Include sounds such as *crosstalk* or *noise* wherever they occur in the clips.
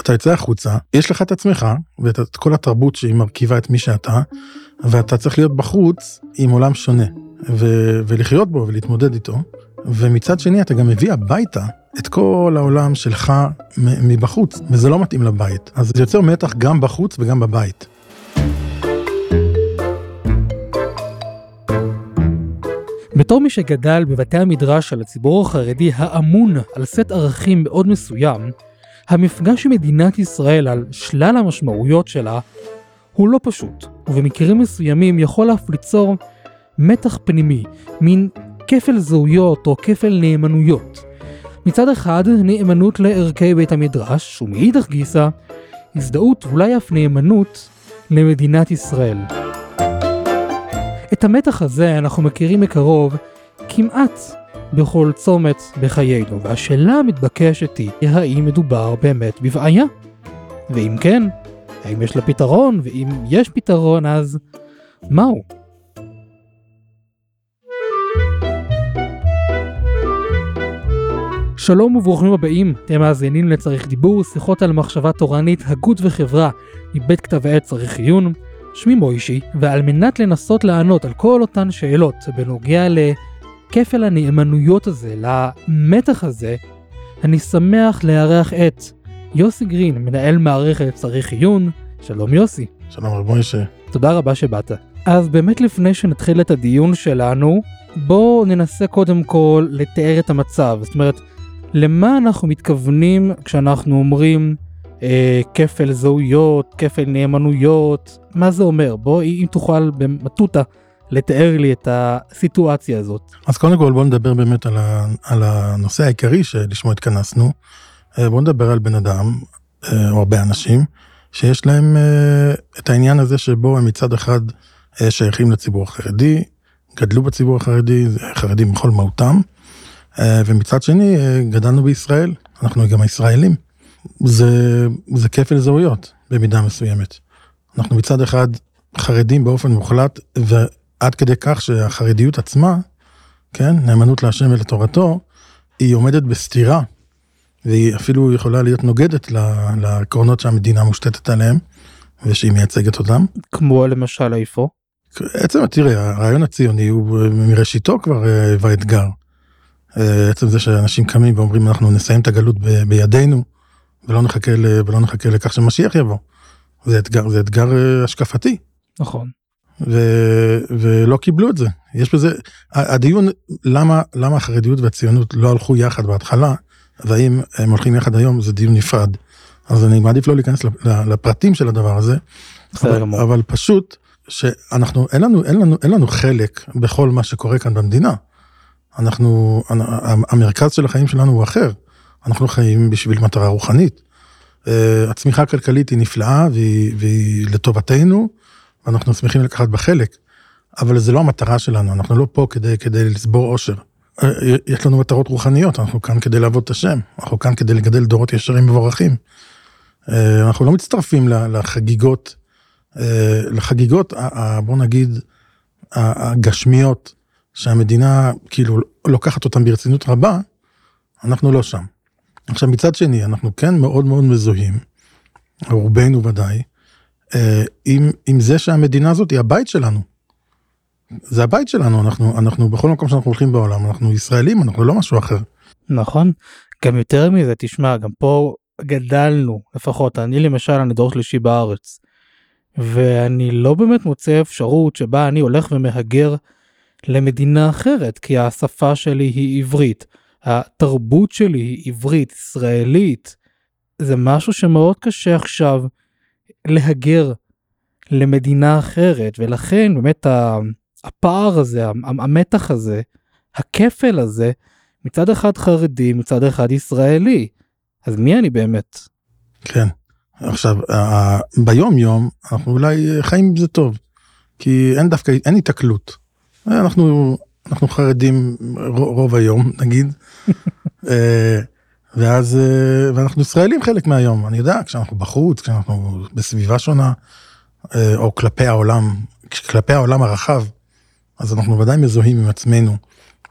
אתה יוצא החוצה, יש לך את עצמך ואת כל התרבות שהיא מרכיבה את מי שאתה, ואתה צריך להיות בחוץ עם עולם שונה, ו- ולחיות בו ולהתמודד איתו, ומצד שני אתה גם מביא הביתה את כל העולם שלך מבחוץ, וזה לא מתאים לבית. אז זה יוצר מתח גם בחוץ וגם בבית. בתור מי שגדל בבתי המדרש של הציבור החרדי האמון על סט ערכים מאוד מסוים, המפגש עם מדינת ישראל על שלל המשמעויות שלה הוא לא פשוט, ובמקרים מסוימים יכול אף ליצור מתח פנימי, מין כפל זהויות או כפל נאמנויות. מצד אחד, נאמנות לערכי בית המדרש, ומאידך גיסא, הזדהות, אולי אף נאמנות, למדינת ישראל. את המתח הזה אנחנו מכירים מקרוב כמעט בכל צומת בחיינו, והשאלה המתבקשת היא, האם מדובר באמת בבעיה? ואם כן, האם יש לה פתרון? ואם יש פתרון, אז מהו? שלום וברוכים הבאים, אתם מאזינים לצריך דיבור, שיחות על מחשבה תורנית, הגות וחברה, מבית כתב העת צריך עיון. שמי מוישי, ועל מנת לנסות לענות על כל אותן שאלות בנוגע לכפל הנאמנויות הזה, למתח הזה, אני שמח לארח את יוסי גרין, מנהל מערכת צריך עיון. שלום יוסי. שלום רב מוישה. תודה רבה שבאת. אז באמת לפני שנתחיל את הדיון שלנו, בואו ננסה קודם כל לתאר את המצב. זאת אומרת, למה אנחנו מתכוונים כשאנחנו אומרים אה, כפל זהויות, כפל נאמנויות, מה זה אומר? בוא, אם תוכל במטותא לתאר לי את הסיטואציה הזאת. אז קודם כל בוא נדבר באמת על, ה, על הנושא העיקרי שלשמו התכנסנו. אה, בוא נדבר על בן אדם, אה, או הרבה אנשים, שיש להם אה, את העניין הזה שבו הם מצד אחד שייכים לציבור החרדי, גדלו בציבור החרדי, חרדים בכל מהותם, ומצד שני גדלנו בישראל, אנחנו גם הישראלים. זה, זה כפל זהויות במידה מסוימת. אנחנו מצד אחד חרדים באופן מוחלט, ועד כדי כך שהחרדיות עצמה, כן, נאמנות להשם ולתורתו, היא עומדת בסתירה, והיא אפילו יכולה להיות נוגדת לעקרונות שהמדינה מושתתת עליהם, ושהיא מייצגת אותם. כמו למשל איפה? עצם, תראה, הרעיון הציוני הוא מראשיתו כבר היווה אתגר. עצם זה שאנשים קמים ואומרים אנחנו נסיים את הגלות בידינו, ולא נחכה, ל, ולא נחכה לכך שמשיח יבוא. זה אתגר, זה אתגר אה, השקפתי. נכון. ו, ולא קיבלו את זה. יש בזה, הדיון למה, למה החרדיות והציונות לא הלכו יחד בהתחלה, והאם הם הולכים יחד היום, זה דיון נפרד. אז אני מעדיף לא להיכנס לפרטים של הדבר הזה. אבל, אבל פשוט, שאנחנו, אין לנו, אין לנו, אין לנו חלק בכל מה שקורה כאן במדינה. אנחנו, המרכז של החיים שלנו הוא אחר. אנחנו חיים בשביל מטרה רוחנית. אה, הצמיחה הכלכלית היא נפלאה והיא, והיא לטובתנו, ואנחנו שמחים לקחת בה חלק, אבל זה לא המטרה שלנו, אנחנו לא פה כדי, כדי לצבור עושר. אה, יש לנו מטרות רוחניות, אנחנו כאן כדי לעבוד את השם, אנחנו כאן כדי לגדל דורות ישרים מבורכים. אה, אנחנו לא מצטרפים לחגיגות, לחגיגות, בוא נגיד, הגשמיות, שהמדינה כאילו לוקחת אותן ברצינות רבה, אנחנו לא שם. עכשיו מצד שני אנחנו כן מאוד מאוד מזוהים, רובנו ודאי, אה, עם, עם זה שהמדינה הזאת היא הבית שלנו. זה הבית שלנו, אנחנו, אנחנו בכל מקום שאנחנו הולכים בעולם, אנחנו ישראלים, אנחנו לא משהו אחר. נכון, גם יותר מזה, תשמע, גם פה גדלנו, לפחות אני למשל, אני דור שלישי בארץ, ואני לא באמת מוצא אפשרות שבה אני הולך ומהגר למדינה אחרת, כי השפה שלי היא עברית. התרבות שלי היא עברית, ישראלית. זה משהו שמאוד קשה עכשיו להגר למדינה אחרת, ולכן באמת הפער הזה, המתח הזה, הכפל הזה, מצד אחד חרדי, מצד אחד ישראלי. אז מי אני באמת? כן. עכשיו, ביום יום אנחנו אולי חיים עם זה טוב, כי אין דווקא, אין התקלות. אנחנו אנחנו חרדים רוב היום נגיד, *laughs* אה, ואז, אה, ואנחנו ישראלים חלק מהיום, אני יודע, כשאנחנו בחוץ, כשאנחנו בסביבה שונה, אה, או כלפי העולם, כלפי העולם הרחב, אז אנחנו ודאי מזוהים עם עצמנו.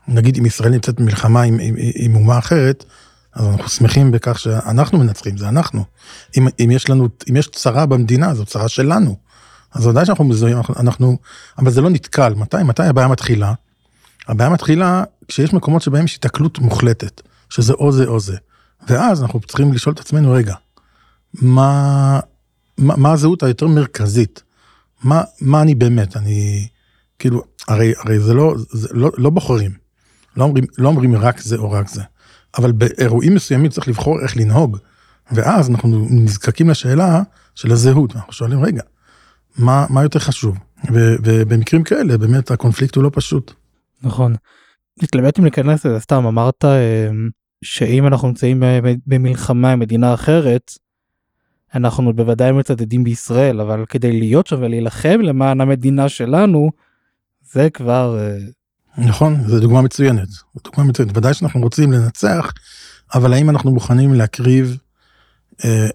נגיד אם ישראל נמצאת במלחמה עם, עם, עם אומה אחרת, אז אנחנו שמחים בכך שאנחנו מנצחים, זה אנחנו. אם, אם יש לנו, אם יש צרה במדינה, זו צרה שלנו. אז ודאי שאנחנו מזוהים, אנחנו, אבל זה לא נתקל. מתי, מתי הבעיה מתחילה? הבעיה מתחילה כשיש מקומות שבהם יש התקלות מוחלטת, שזה או זה או זה. ואז אנחנו צריכים לשאול את עצמנו, רגע, מה, מה, מה הזהות היותר מרכזית? מה, מה אני באמת? אני, כאילו, הרי, הרי זה לא, זה לא, לא בוחרים. לא אומרים, לא אומרים רק זה או רק זה. אבל באירועים מסוימים צריך לבחור איך לנהוג. ואז אנחנו נזקקים לשאלה של הזהות, אנחנו שואלים, רגע, מה, מה יותר חשוב? ובמקרים כאלה באמת הקונפליקט הוא לא פשוט. נכון. מתלבט אם להיכנס לזה סתם אמרת אה, שאם אנחנו נמצאים במלחמה עם מדינה אחרת אנחנו בוודאי מצדדים בישראל אבל כדי להיות שם ולהילחם למען המדינה שלנו זה כבר אה, נכון זו דוגמה מצוינת. דוגמה מצוינת. ודאי שאנחנו רוצים לנצח אבל האם אנחנו מוכנים להקריב אה,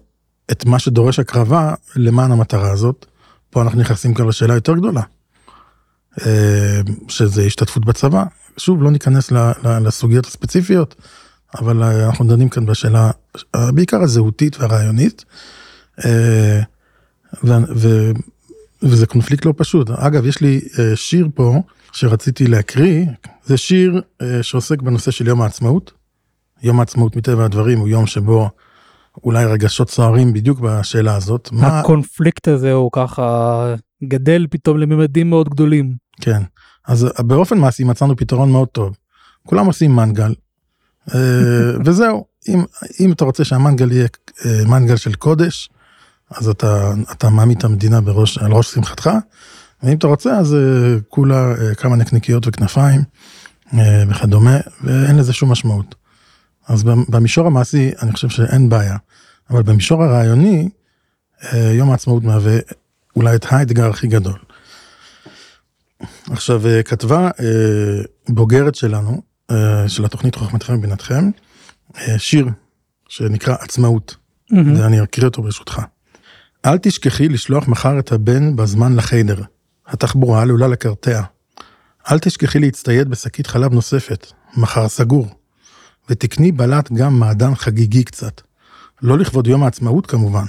את מה שדורש הקרבה למען המטרה הזאת? פה אנחנו נכנסים כאן לשאלה יותר גדולה. אה, שזה השתתפות בצבא. שוב לא ניכנס לסוגיות הספציפיות אבל אה, אנחנו דנים כאן בשאלה בעיקר הזהותית והרעיונית. אה, ו, ו, וזה קונפליקט לא פשוט אגב יש לי שיר פה שרציתי להקריא זה שיר שעוסק בנושא של יום העצמאות. יום העצמאות מטבע הדברים הוא יום שבו אולי רגשות סוערים בדיוק בשאלה הזאת. הקונפליקט מה... הזה הוא ככה גדל פתאום לממדים מאוד גדולים. כן, אז באופן מעשי מצאנו פתרון מאוד טוב. כולם עושים מנגל, אה, וזהו. אם, אם אתה רוצה שהמנגל יהיה אה, מנגל של קודש, אז אתה, אתה מעמיד את המדינה בראש, על ראש שמחתך, ואם אתה רוצה אז אה, כולה כמה נקניקיות וכנפיים וכדומה, ואין לזה שום משמעות. אז במישור המעשי אני חושב שאין בעיה, אבל במישור הרעיוני, יום העצמאות מהווה אולי את האתגר הכי גדול. עכשיו, אה, כתבה אה, בוגרת שלנו, אה, של התוכנית חוכמתכם ובינתכם, שיר שנקרא עצמאות, mm-hmm. ואני אקריא אותו ברשותך. אל תשכחי לשלוח מחר את הבן בזמן לחיידר. התחבורה עלולה לקרטע. אל תשכחי להצטייד בשקית חלב נוספת, מחר סגור. ותקני בלט גם מעדן חגיגי קצת. לא לכבוד יום העצמאות כמובן,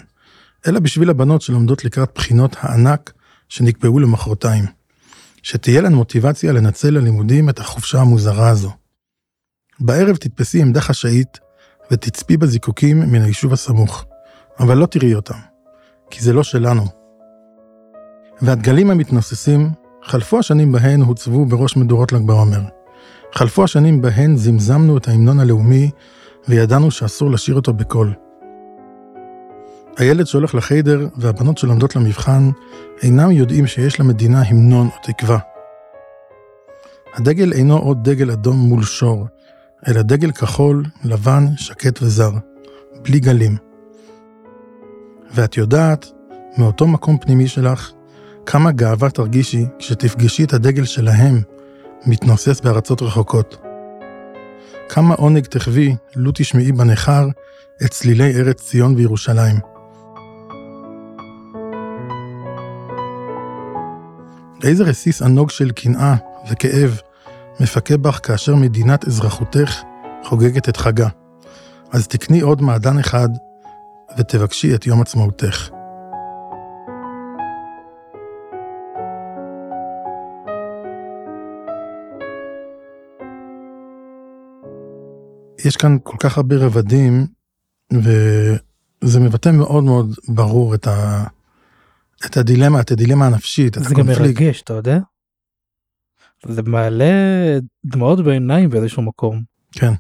אלא בשביל הבנות שלומדות לקראת בחינות הענק שנקבעו למחרתיים. שתהיה לנו מוטיבציה לנצל ללימודים את החופשה המוזרה הזו. בערב תתפסי עמדה חשאית ותצפי בזיקוקים מן היישוב הסמוך, אבל לא תראי אותם, כי זה לא שלנו. והדגלים המתנוססים, חלפו השנים בהן הוצבו בראש מדורות ל"ג בעומר. חלפו השנים בהן זמזמנו את ההמנון הלאומי וידענו שאסור לשיר אותו בקול. הילד שהולך לחיידר והבנות שלומדות למבחן אינם יודעים שיש למדינה המנון או תקווה. הדגל אינו עוד דגל אדום מול שור, אלא דגל כחול, לבן, שקט וזר, בלי גלים. ואת יודעת, מאותו מקום פנימי שלך, כמה גאווה תרגישי כשתפגשי את הדגל שלהם מתנוסס בארצות רחוקות. כמה עונג תחווי לו תשמעי בניכר את צלילי ארץ ציון וירושלים. איזה רסיס ענוג של קנאה וכאב מפקה בך כאשר מדינת אזרחותך חוגגת את חגה. אז תקני עוד מעדן אחד ותבקשי את יום עצמאותך. יש כאן כל כך הרבה רבדים, וזה מבטא מאוד מאוד ברור את, ה, את הדילמה, את הדילמה הנפשית, את הקונפליקט. זה גם מרגש, אתה יודע? זה מעלה דמעות בעיניים באיזשהו מקום. כן.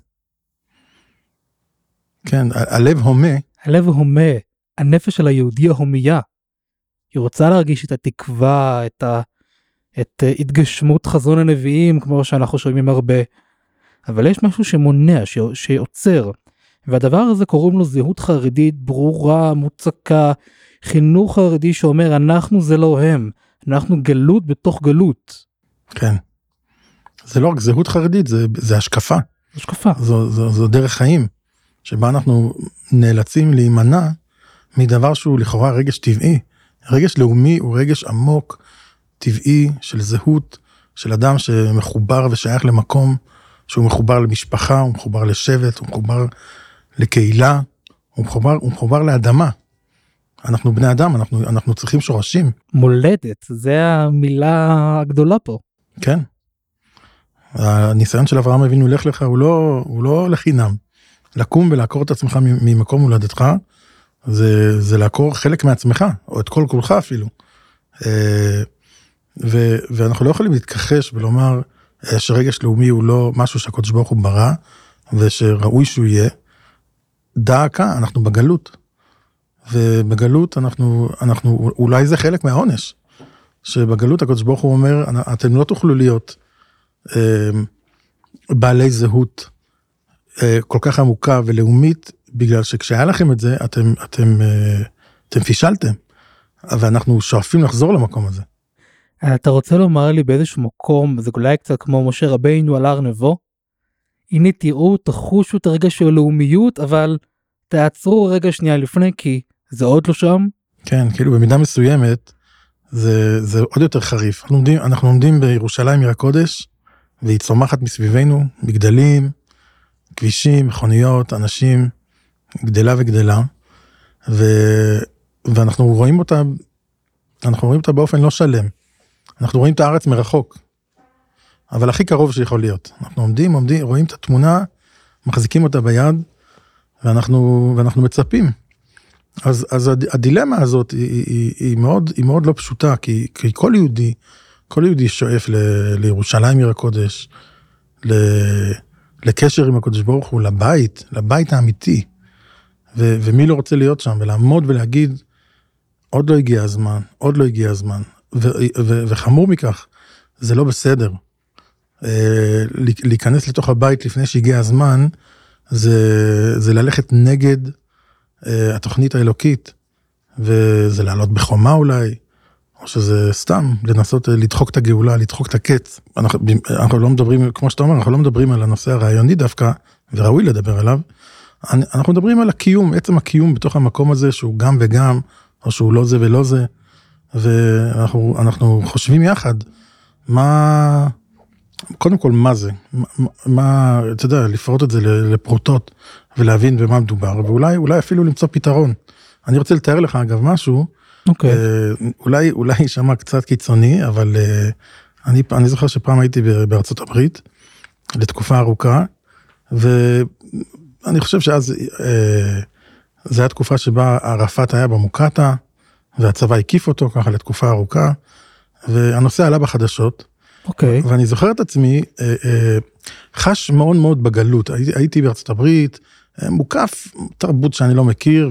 כן, הלב הומה. הלב הומה, הנפש של היהודי ההומייה. היא רוצה להרגיש את התקווה, את, ה, את התגשמות חזון הנביאים, כמו שאנחנו שומעים הרבה. אבל יש משהו שמונע, ש, שעוצר. והדבר הזה קוראים לו זהות חרדית ברורה, מוצקה, חינוך חרדי שאומר אנחנו זה לא הם, אנחנו גלות בתוך גלות. כן. זה לא רק זהות חרדית, זה, זה השקפה. השקפה. זו, זו, זו דרך חיים, שבה אנחנו נאלצים להימנע מדבר שהוא לכאורה רגש טבעי. רגש לאומי הוא רגש עמוק, טבעי, של זהות, של אדם שמחובר ושייך למקום, שהוא מחובר למשפחה, הוא מחובר לשבט, הוא מחובר לקהילה, הוא מחובר, הוא מחובר לאדמה. אנחנו בני אדם, אנחנו, אנחנו צריכים שורשים, מולדת, זה המילה הגדולה פה. כן. הניסיון של אברהם אבינו לך לך הוא לא, הוא לא לחינם. לקום ולעקור את עצמך ממקום הולדתך, זה, זה לעקור חלק מעצמך, או את כל כולך אפילו. אה, ו, ואנחנו לא יכולים להתכחש ולומר אה, שרגש לאומי הוא לא משהו שהקדוש ברוך הוא ברא, ושראוי שהוא יהיה. דא עקא, אנחנו בגלות. ובגלות אנחנו, אנחנו, אולי זה חלק מהעונש. שבגלות הקדוש ברוך הוא אומר, אתם לא תוכלו להיות בעלי זהות אה, כל כך עמוקה ולאומית, בגלל שכשהיה לכם את זה, אתם, אתם, אה, אתם פישלתם. ואנחנו שואפים לחזור למקום הזה. אתה רוצה לומר לי באיזשהו מקום, זה אולי קצת כמו משה רבינו על הר נבו? הנה תראו, תחושו את הרגע של הלאומיות, אבל תעצרו רגע שנייה לפני, כי זה עוד לא שם. כן, כאילו במידה מסוימת, זה, זה עוד יותר חריף. אנחנו עומדים, אנחנו עומדים בירושלים עיר הקודש, והיא צומחת מסביבנו, מגדלים, כבישים, מכוניות, אנשים, גדלה וגדלה, ו, ואנחנו רואים אותה, אנחנו רואים אותה באופן לא שלם. אנחנו רואים את הארץ מרחוק, אבל הכי קרוב שיכול להיות. אנחנו עומדים, עומדים, רואים את התמונה, מחזיקים אותה ביד, ואנחנו, ואנחנו מצפים. אז, אז הד- הדילמה הזאת היא, היא, היא, מאוד, היא מאוד לא פשוטה, כי, כי כל יהודי, כל יהודי שואף ל, לירושלים עיר הקודש, ל, לקשר עם הקדוש ברוך הוא, לבית, לבית האמיתי. ו, ומי לא רוצה להיות שם ולעמוד ולהגיד, עוד לא הגיע הזמן, עוד לא הגיע הזמן. ו, ו, וחמור מכך, זה לא בסדר. אה, להיכנס לתוך הבית לפני שהגיע הזמן, זה, זה ללכת נגד אה, התוכנית האלוקית, וזה לעלות בחומה אולי, או שזה סתם לנסות אה, לדחוק את הגאולה, לדחוק את הקץ. אנחנו, אנחנו לא מדברים, כמו שאתה אומר, אנחנו לא מדברים על הנושא הרעיוני דווקא, וראוי לדבר עליו. אנחנו מדברים על הקיום, עצם הקיום בתוך המקום הזה שהוא גם וגם, או שהוא לא זה ולא זה, ואנחנו אנחנו חושבים יחד, מה, קודם כל מה זה, מה, מה, אתה יודע, לפרוט את זה לפרוטות ולהבין במה מדובר, ואולי אולי אפילו למצוא פתרון. אני רוצה לתאר לך אגב משהו, אוקיי. אה, אולי אולי יישמע קצת קיצוני, אבל אה, אני, אני זוכר שפעם הייתי בארצות הברית לתקופה ארוכה, ואני חושב שאז אה, זו הייתה תקופה שבה ערפאת היה במוקטעה, והצבא הקיף אותו ככה לתקופה ארוכה, והנושא עלה בחדשות. אוקיי. ואני זוכר את עצמי אה, אה, חש מאוד מאוד בגלות הייתי, הייתי בארצות הברית אה, מוקף תרבות שאני לא מכיר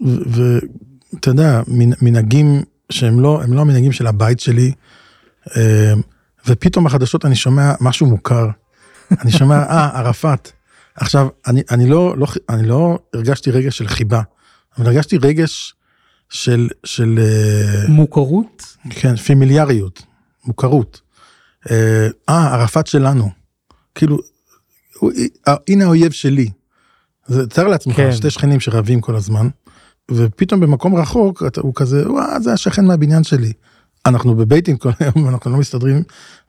ואתה יודע מנ- מנהגים שהם לא הם לא המנהגים של הבית שלי אה, ופתאום בחדשות אני שומע משהו מוכר אני שומע *laughs* אה ערפאת עכשיו אני אני לא לא אני לא הרגשתי רגש של חיבה אבל הרגשתי רגש של של. אה, מוכרות? כן, פמיליאריות, מוכרות. אה, אה, ערפאת שלנו. כאילו, הוא- אה, הנה האויב שלי. זה, תאר לעצמך, כן. שתי שכנים שרבים כל הזמן, ופתאום במקום רחוק, הוא כזה, וואה, זה השכן מהבניין שלי. אנחנו בבייטים כל היום, *laughs* אנחנו לא מסתדרים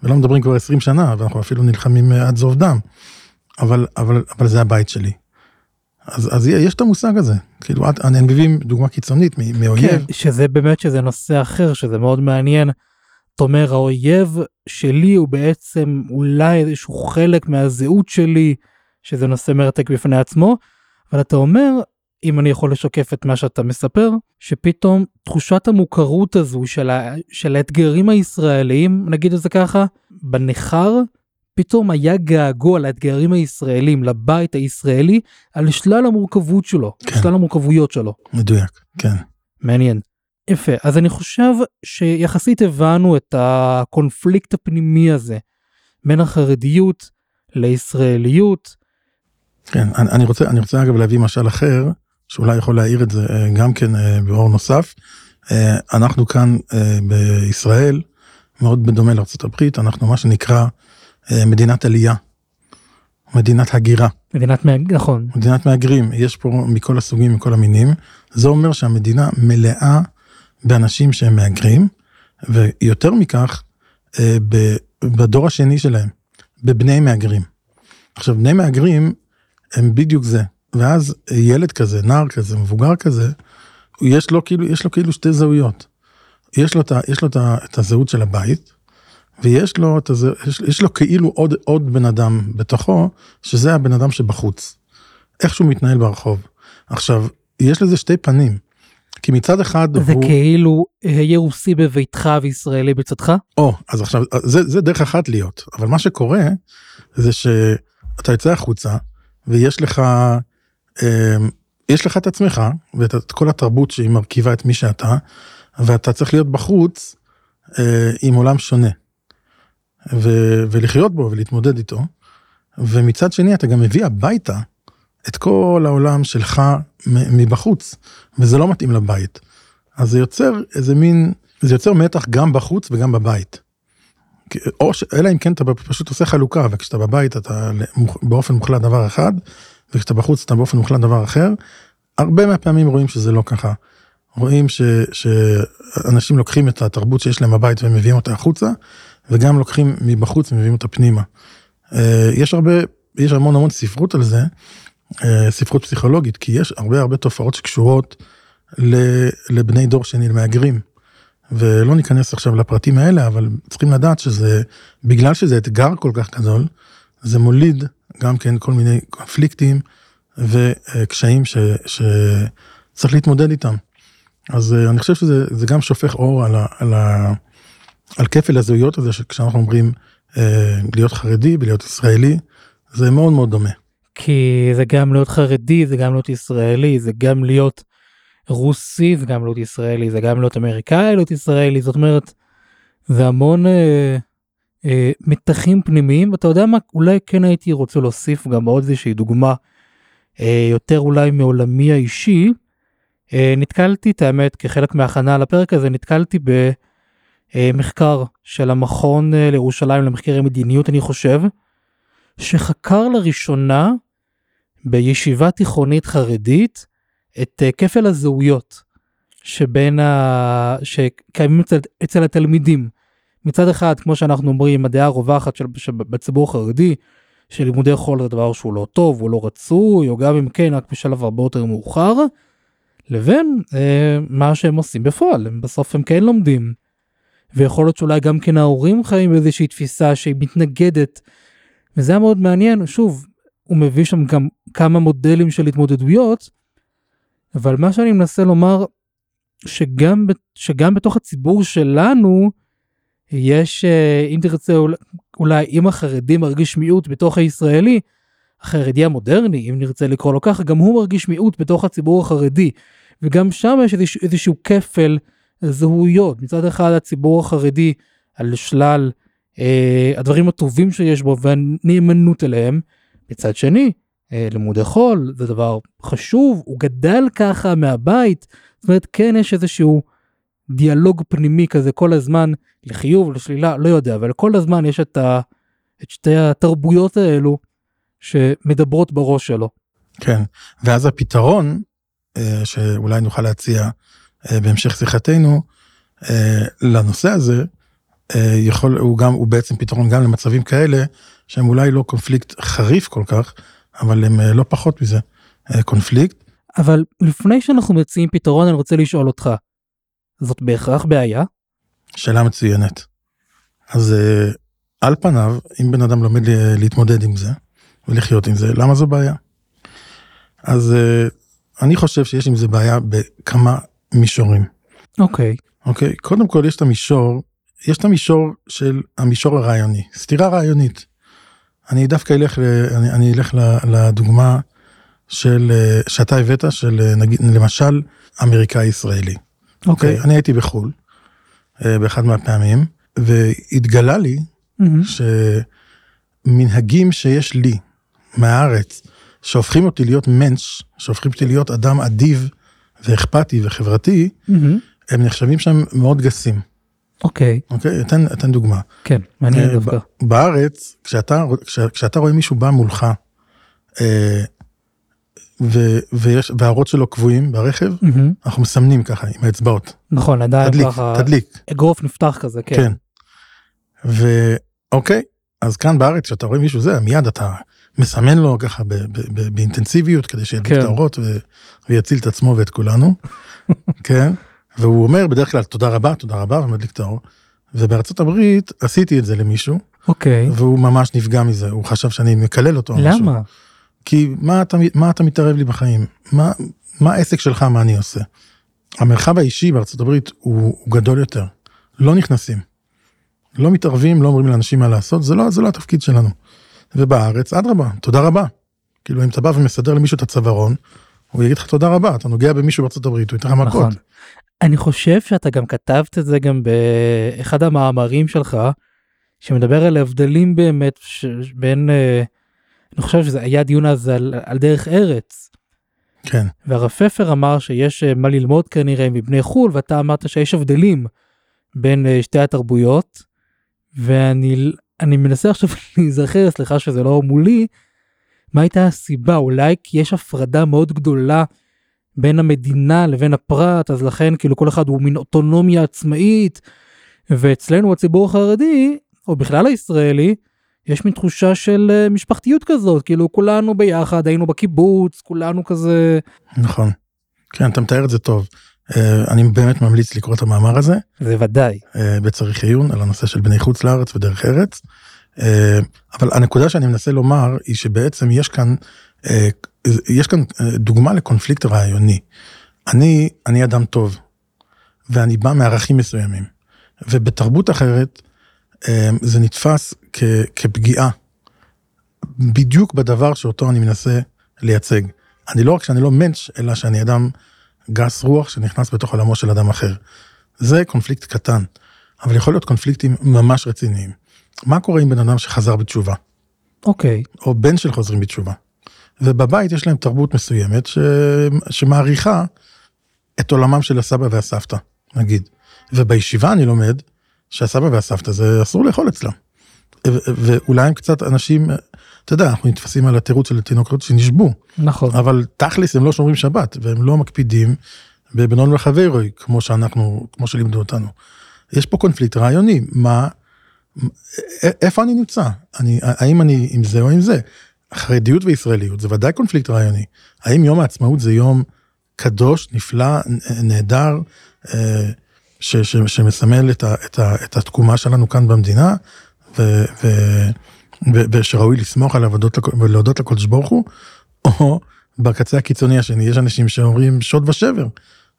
ולא מדברים כבר 20 שנה, ואנחנו אפילו נלחמים אה, עד זוב דם. אבל, אבל, אבל זה הבית שלי. אז, אז יש את המושג הזה, כאילו, את- אני מביא דוגמה קיצונית מאויב. כן, שזה באמת שזה נושא אחר, שזה מאוד מעניין. אתה אומר, האויב שלי הוא בעצם אולי איזשהו חלק מהזהות שלי, שזה נושא מרתק בפני עצמו, אבל אתה אומר, אם אני יכול לשקף את מה שאתה מספר, שפתאום תחושת המוכרות הזו של, ה, של האתגרים הישראליים, נגיד את זה ככה, בניכר, פתאום היה געגוע לאתגרים הישראלים, לבית הישראלי, על שלל המורכבות שלו, כן. שלל המורכבויות שלו. מדויק, כן. מעניין. יפה, אז אני חושב שיחסית הבנו את הקונפליקט הפנימי הזה בין החרדיות לישראליות. כן, אני, אני רוצה, אני רוצה אגב להביא משל אחר, שאולי יכול להעיר את זה אה, גם כן אה, באור נוסף. אה, אנחנו כאן בישראל, מאוד בדומה לארה"ב, אנחנו מה שנקרא מדינת עלייה, מדינת הגירה, מדינת. נכון, מדינת מהגרים, יש פה מכל הסוגים, מכל המינים. זה אומר שהמדינה מלאה באנשים שהם מהגרים, ויותר מכך, בדור השני שלהם, בבני מהגרים. עכשיו, בני מהגרים הם בדיוק זה. ואז ילד כזה, נער כזה, מבוגר כזה, יש לו כאילו, יש לו כאילו שתי זהויות. יש לו, את, יש לו את, את הזהות של הבית, ויש לו, את הזה, יש, יש לו כאילו עוד, עוד בן אדם בתוכו, שזה הבן אדם שבחוץ. איך שהוא מתנהל ברחוב. עכשיו, יש לזה שתי פנים. כי מצד אחד זה הוא... כאילו היה רוסי בביתך וישראלי בצדך? או, אז עכשיו, זה, זה דרך אחת להיות. אבל מה שקורה, זה שאתה יוצא החוצה, ויש לך, אה, יש לך את עצמך, ואת את כל התרבות שהיא מרכיבה את מי שאתה, ואתה צריך להיות בחוץ אה, עם עולם שונה. ו, ולחיות בו ולהתמודד איתו. ומצד שני אתה גם מביא הביתה את כל העולם שלך מבחוץ, וזה לא מתאים לבית. אז זה יוצר איזה מין, זה יוצר מתח גם בחוץ וגם בבית. או ש... אלא אם כן אתה פשוט עושה חלוקה, וכשאתה בבית אתה באופן מוחלט דבר אחד, וכשאתה בחוץ אתה באופן מוחלט דבר אחר. הרבה מהפעמים רואים שזה לא ככה. רואים ש... שאנשים לוקחים את התרבות שיש להם בבית ומביאים אותה החוצה, וגם לוקחים מבחוץ ומביאים אותה פנימה. אה, יש הרבה, יש המון המון ספרות על זה, אה, ספרות פסיכולוגית, כי יש הרבה הרבה תופעות שקשורות לבני דור שני, למהגרים. ולא ניכנס עכשיו לפרטים האלה, אבל צריכים לדעת שזה, בגלל שזה אתגר כל כך גדול, זה מוליד גם כן כל מיני קונפליקטים וקשיים ש, שצריך להתמודד איתם. אז אה, אני חושב שזה גם שופך אור על, ה, על, ה, על כפל הזהויות הזה, שכשאנחנו אומרים אה, להיות חרדי ולהיות ישראלי, זה מאוד מאוד דומה. כי זה גם להיות חרדי, זה גם להיות ישראלי, זה גם להיות רוסי, זה גם להיות ישראלי, זה גם להיות אמריקאי, להיות ישראלי, זאת אומרת, זה המון אה, מתחים פנימיים, ואתה יודע מה, אולי כן הייתי רוצה להוסיף גם עוד איזושהי דוגמה, אה, יותר אולי מעולמי האישי. אה, נתקלתי, את האמת, כחלק מההכנה לפרק הזה, נתקלתי במחקר של המכון אה, לירושלים למחקרי מדיניות, אני חושב, שחקר לראשונה בישיבה תיכונית חרדית את אה, כפל הזהויות שבין ה... שקיימים אצל, אצל התלמידים. מצד אחד, כמו שאנחנו אומרים, הדעה הרווחת של, בציבור החרדי, שלימודי חול זה דבר שהוא לא טוב, הוא לא רצוי, או גם אם כן, רק בשלב הרבה יותר מאוחר, לבין אה, מה שהם עושים בפועל, הם בסוף הם כן לומדים. ויכול להיות שאולי גם כן ההורים חיים באיזושהי תפיסה שהיא מתנגדת, וזה היה מאוד מעניין, שוב, הוא מביא שם גם כמה מודלים של התמודדויות, אבל מה שאני מנסה לומר, שגם, שגם בתוך הציבור שלנו, יש, אה, אם תרצה, אולי אם החרדי מרגיש מיעוט בתוך הישראלי, החרדי המודרני, אם נרצה לקרוא לו ככה, גם הוא מרגיש מיעוט בתוך הציבור החרדי. וגם שם יש איזשהו, איזשהו כפל זהויות. מצד אחד הציבור החרדי על שלל אה, הדברים הטובים שיש בו והנאמנות אליהם. מצד שני, אה, לימודי חול זה דבר חשוב, הוא גדל ככה מהבית, זאת אומרת כן יש איזשהו דיאלוג פנימי כזה כל הזמן, לחיוב, לשלילה, לא יודע, אבל כל הזמן יש את, ה, את שתי התרבויות האלו שמדברות בראש שלו. כן, ואז הפתרון אה, שאולי נוכל להציע אה, בהמשך שיחתנו לנושא הזה, יכול, הוא גם, הוא בעצם פתרון גם למצבים כאלה שהם אולי לא קונפליקט חריף כל כך, אבל הם אה, לא פחות מזה, אה, קונפליקט. אבל לפני שאנחנו מציעים פתרון, אני רוצה לשאול אותך, זאת בהכרח בעיה? שאלה מצוינת. אז אה, על פניו, אם בן אדם לומד להתמודד עם זה ולחיות עם זה, למה זו בעיה? אז אני חושב שיש עם זה בעיה בכמה מישורים. אוקיי. Okay. אוקיי, okay, קודם כל יש את המישור, יש את המישור של המישור הרעיוני, סתירה רעיונית. אני דווקא אלך, אני, אני אלך לדוגמה של, שאתה הבאת, של נגיד, למשל, אמריקאי ישראלי. אוקיי. Okay. Okay? אני הייתי בחו"ל, אה, באחד מהפעמים, והתגלה לי mm-hmm. שמנהגים שיש לי מהארץ, שהופכים אותי להיות מנש, שהופכים אותי להיות אדם אדיב ואכפתי וחברתי, mm-hmm. הם נחשבים שם מאוד גסים. אוקיי. אוקיי, אתן, אתן דוגמה. כן, מעניין אה, דווקא. בארץ, כשאתה, כש, כשאתה רואה מישהו בא מולך, אה, ו, ויש, והאורות שלו קבועים ברכב, mm-hmm. אנחנו מסמנים ככה עם האצבעות. נכון, עדיין תדליק, ככה, תדליק. אגרוף נפתח כזה, כן. כן. ואוקיי, אז כאן בארץ, כשאתה רואה מישהו זה, מיד אתה מסמן לו ככה ב- ב- ב- באינטנסיביות כדי שידליק כן. את האורות ו- ויציל את עצמו ואת כולנו, *laughs* כן? והוא אומר בדרך כלל תודה רבה, תודה רבה, ומדליק את האור. ובארצות הברית עשיתי את זה למישהו, אוקיי. והוא ממש נפגע מזה, הוא חשב שאני מקלל אותו. או משהו. כי מה אתה, מה אתה מתערב לי בחיים? מה, מה העסק שלך, מה אני עושה? המרחב האישי בארצות הברית הוא, הוא גדול יותר. לא נכנסים. לא מתערבים, לא אומרים לאנשים מה לעשות, זה לא, זה לא התפקיד שלנו. ובארץ, אדרבה, תודה רבה. כאילו, אם אתה בא ומסדר למישהו את הצווארון, הוא יגיד לך תודה רבה, אתה נוגע במישהו בארצות הברית, הוא ייתן לך מכות. נכון. אני חושב שאתה גם כתבת את זה גם באחד המאמרים שלך, שמדבר על ההבדלים באמת ש... בין, אה, אני חושב שזה היה דיון אז על, על דרך ארץ, כן, והרב פפר אמר שיש אה, מה ללמוד כנראה מבני חו"ל, ואתה אמרת שיש הבדלים בין אה, שתי התרבויות, ואני אני מנסה עכשיו *laughs* להיזכר, סליחה שזה לא מולי, מה הייתה הסיבה? אולי כי יש הפרדה מאוד גדולה בין המדינה לבין הפרט, אז לכן כאילו כל אחד הוא מין אוטונומיה עצמאית, ואצלנו הציבור החרדי, או בכלל הישראלי, יש מין תחושה של אה, משפחתיות כזאת, כאילו כולנו ביחד, היינו בקיבוץ, כולנו כזה, נכון. כן, אתה מתאר את זה טוב. אה, אני באמת ממליץ לקרוא את המאמר הזה. זה ודאי. אה, בצריך עיון על הנושא של בני חוץ לארץ ודרך ארץ. אבל הנקודה שאני מנסה לומר היא שבעצם יש כאן, יש כאן דוגמה לקונפליקט רעיוני. אני, אני אדם טוב, ואני בא מערכים מסוימים, ובתרבות אחרת זה נתפס כ, כפגיעה, בדיוק בדבר שאותו אני מנסה לייצג. אני לא רק שאני לא מענץ', אלא שאני אדם גס רוח שנכנס בתוך עולמו של אדם אחר. זה קונפליקט קטן, אבל יכול להיות קונפליקטים ממש רציניים. מה קורה עם בן אדם שחזר בתשובה, אוקיי, או בן של חוזרים בתשובה? ובבית יש להם תרבות מסוימת ש... שמעריכה את עולמם של הסבא והסבתא, נגיד. ובישיבה אני לומד שהסבא והסבתא זה אסור לאכול אצלם. ואולי הם קצת אנשים, אתה יודע, אנחנו נתפסים על התירוץ של תינוקות שנשבו, נכון. אבל תכלס הם לא שומרים שבת, והם לא מקפידים בבנון וחברוי, כמו שאנחנו, כמו שלימדו אותנו. יש פה קונפליקט רעיוני, מה, איפה אני נמצא? אני, האם אני עם זה או עם זה? חרדיות וישראליות זה ודאי קונפליקט רעיוני. האם יום העצמאות זה יום קדוש, נפלא, נהדר, אה, ש, ש, שמסמל את, ה, את, ה, את התקומה שלנו כאן במדינה, ו, ו, ו, ושראוי לשמוח עליו ולהודות לקו- ולהודות לקדוש ברוך הוא, או בקצה הקיצוני השני, יש אנשים שאומרים שוד ושבר.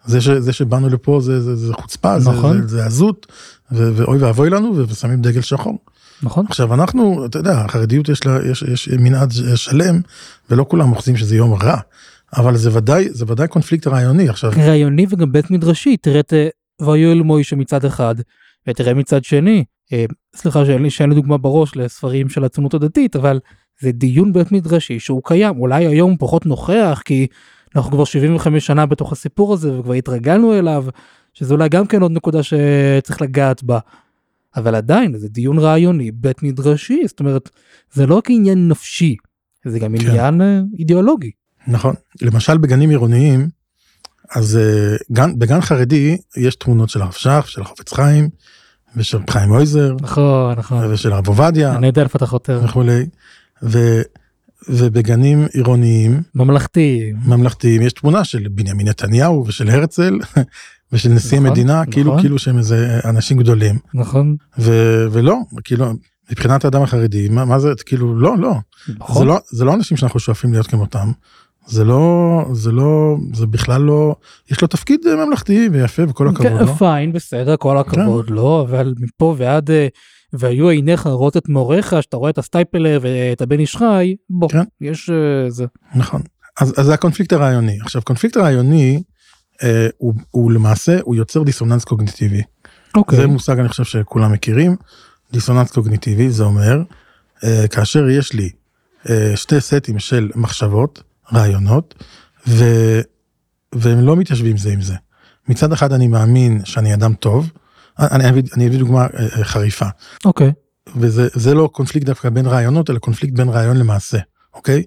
זה, ש, זה שבאנו לפה זה, זה, זה חוצפה, נכון. זה, זה, זה עזות, ואוי ואבוי לנו, ושמים דגל שחור. נכון. עכשיו אנחנו, אתה יודע, החרדיות יש לה, יש, יש מנעד שלם, ולא כולם אוחזים שזה יום רע, אבל זה ודאי, זה ודאי קונפליקט רעיוני. עכשיו, רעיוני וגם בית מדרשי, תראה את ויואל מוישה מצד אחד, ותראה מצד שני, אה, סליחה שאין לי, שאין לי דוגמה בראש לספרים של הציונות הדתית, אבל זה דיון בית מדרשי שהוא קיים, אולי היום פחות נוכח, כי אנחנו כבר 75 שנה בתוך הסיפור הזה וכבר התרגלנו אליו, שזה אולי גם כן עוד נקודה שצריך לגעת בה. אבל עדיין זה דיון רעיוני בית מדרשי, זאת אומרת, זה לא רק עניין נפשי, זה גם כן. עניין אה, אידיאולוגי. נכון, למשל בגנים עירוניים, אז אה, גן, בגן חרדי יש תמונות של הרב שך, של החופץ חיים, ושל חיים מויזר, נכון, נכון. ושל הרב עובדיה, אני יודע איפה אתה חותר. וכולי, ו, ובגנים עירוניים, ממלכתי. ממלכתיים, יש תמונה של בנימין נתניהו ושל הרצל, *laughs* ושל נשיא נכון, המדינה, נכון. כאילו, כאילו שהם איזה אנשים גדולים. נכון. ו- ולא, כאילו, מבחינת האדם החרדי, מה, מה זה, כאילו, לא, לא. זה נכון. לא, זה לא אנשים שאנחנו שואפים להיות כמותם. זה לא, זה לא, זה בכלל לא, יש לו תפקיד אה, ממלכתי ויפה וכל הכבוד כן, לו. fine, בסדר, כל הכבוד, לא, אבל מפה ועד, אה, והיו עיניך לראות את מוריך, שאתה רואה את הסטייפלר ואת הבן איש חי, בוא, כן. יש אה, זה. נכון. אז, אז זה הקונפליקט הרעיוני. עכשיו, קונפליקט הרעיוני, אה, הוא, הוא למעשה, הוא יוצר דיסוננס קוגניטיבי. אוקיי. זה מושג אני חושב שכולם מכירים. דיסוננס קוגניטיבי זה אומר אה, כאשר יש לי אה, שתי סטים של מחשבות, רעיונות, ו, והם לא מתיישבים זה עם זה. מצד אחד אני מאמין שאני אדם טוב, אני אביא אני אביא דוגמה אה, אה, חריפה, אוקיי. וזה זה לא קונפליקט דווקא בין רעיונות, אלא קונפליקט בין רעיון למעשה, אוקיי?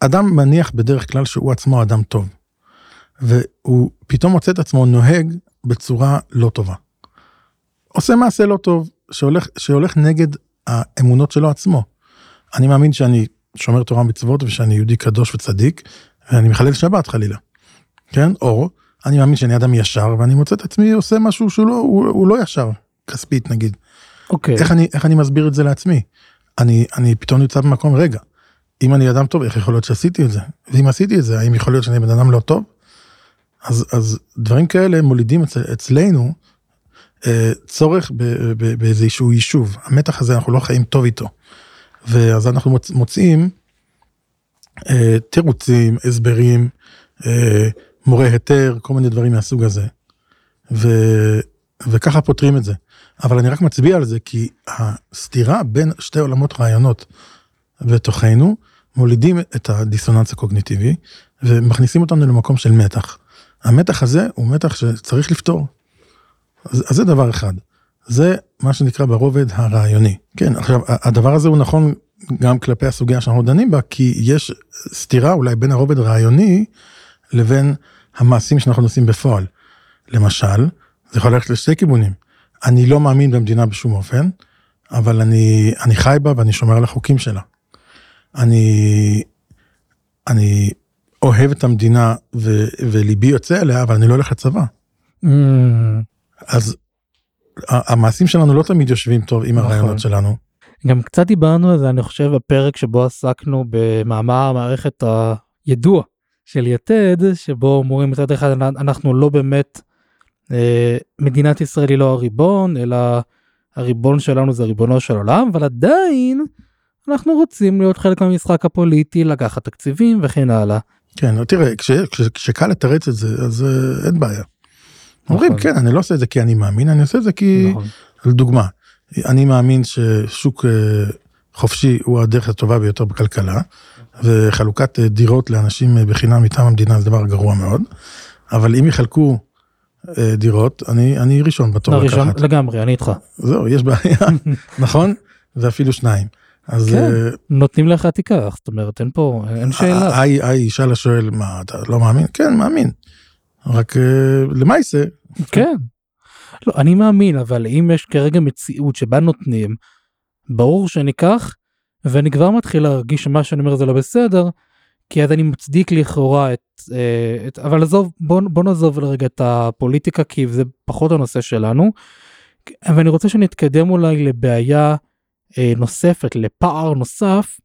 אדם מניח בדרך כלל שהוא עצמו אדם טוב, והוא פתאום מוצא את עצמו נוהג בצורה לא טובה. עושה מעשה לא טוב, שהולך, שהולך נגד האמונות שלו עצמו. אני מאמין שאני שומר תורה ומצוות ושאני יהודי קדוש וצדיק, ואני מחלל שבת חלילה, כן? או אני מאמין שאני אדם ישר ואני מוצא את עצמי עושה משהו שהוא לא, הוא, הוא לא ישר, כספית נגיד. אוקיי. איך אני, איך אני מסביר את זה לעצמי? אני, אני פתאום נמצא במקום, רגע, אם אני אדם טוב, איך יכול להיות שעשיתי את זה? ואם עשיתי את זה, האם יכול להיות שאני בן אדם לא טוב? אז, אז דברים כאלה מולידים אצל, אצלנו אה, צורך באיזשהו יישוב. המתח הזה, אנחנו לא חיים טוב איתו. ואז אנחנו מוצ, מוצאים אה, תירוצים, הסברים, אה, מורה היתר, כל מיני דברים מהסוג הזה. ו, וככה פותרים את זה. אבל אני רק מצביע על זה כי הסתירה בין שתי עולמות רעיונות בתוכנו מולידים את הדיסוננס הקוגניטיבי ומכניסים אותנו למקום של מתח. המתח הזה הוא מתח שצריך לפתור. אז, אז זה דבר אחד. זה מה שנקרא ברובד הרעיוני. כן, עכשיו הדבר הזה הוא נכון גם כלפי הסוגיה שאנחנו דנים בה, כי יש סתירה אולי בין הרובד הרעיוני לבין המעשים שאנחנו עושים בפועל. למשל, זה יכול ללכת לשתי כיוונים. אני לא מאמין במדינה בשום אופן, אבל אני, אני חי בה ואני שומר על החוקים שלה. אני, אני אוהב את המדינה ו, וליבי יוצא אליה, אבל אני לא הולך לצבא. Mm, אז המעשים שלנו לא תמיד יושבים טוב עם נכון. הרעיונות שלנו. גם קצת דיברנו על זה אני חושב בפרק שבו עסקנו במאמר מערכת הידוע של יתד שבו אומרים מצד אחד אנחנו לא באמת אה, מדינת ישראל היא לא הריבון אלא הריבון שלנו זה ריבונו של עולם אבל עדיין אנחנו רוצים להיות חלק מהמשחק הפוליטי לקחת תקציבים וכן הלאה. כן, תראה, כש, כש, כשקל לתרץ את זה, אז uh, אין בעיה. אומרים, נכון. כן, אני לא עושה את זה כי אני מאמין, אני עושה את זה כי, נכון. לדוגמה, אני מאמין ששוק uh, חופשי הוא הדרך הטובה ביותר בכלכלה, וחלוקת uh, דירות לאנשים uh, בחינם מטעם המדינה זה דבר גרוע מאוד, אבל אם יחלקו דירות, אני, אני ראשון בתור הראשון לקחת. לגמרי אני איתך זהו, יש בעיה, *laughs* נכון? ואפילו שניים. אז כן. אה, נותנים לך תיקח זאת אומרת אין פה אין שאלה. היי, היי, ישאל השואל, מה, אתה לא מאמין? כן, מאמין. רק אה, למעשה, כן. לא, אני מאמין אבל אם יש כרגע מציאות שבה נותנים ברור שניקח ואני כבר מתחיל להרגיש שמה שאני אומר זה לא בסדר כי אז אני מצדיק לכאורה את, אה, את אבל עזוב בוא, בוא נעזוב לרגע את הפוליטיקה כי זה פחות הנושא שלנו. ואני רוצה שנתקדם אולי לבעיה אה, נוספת לפער נוסף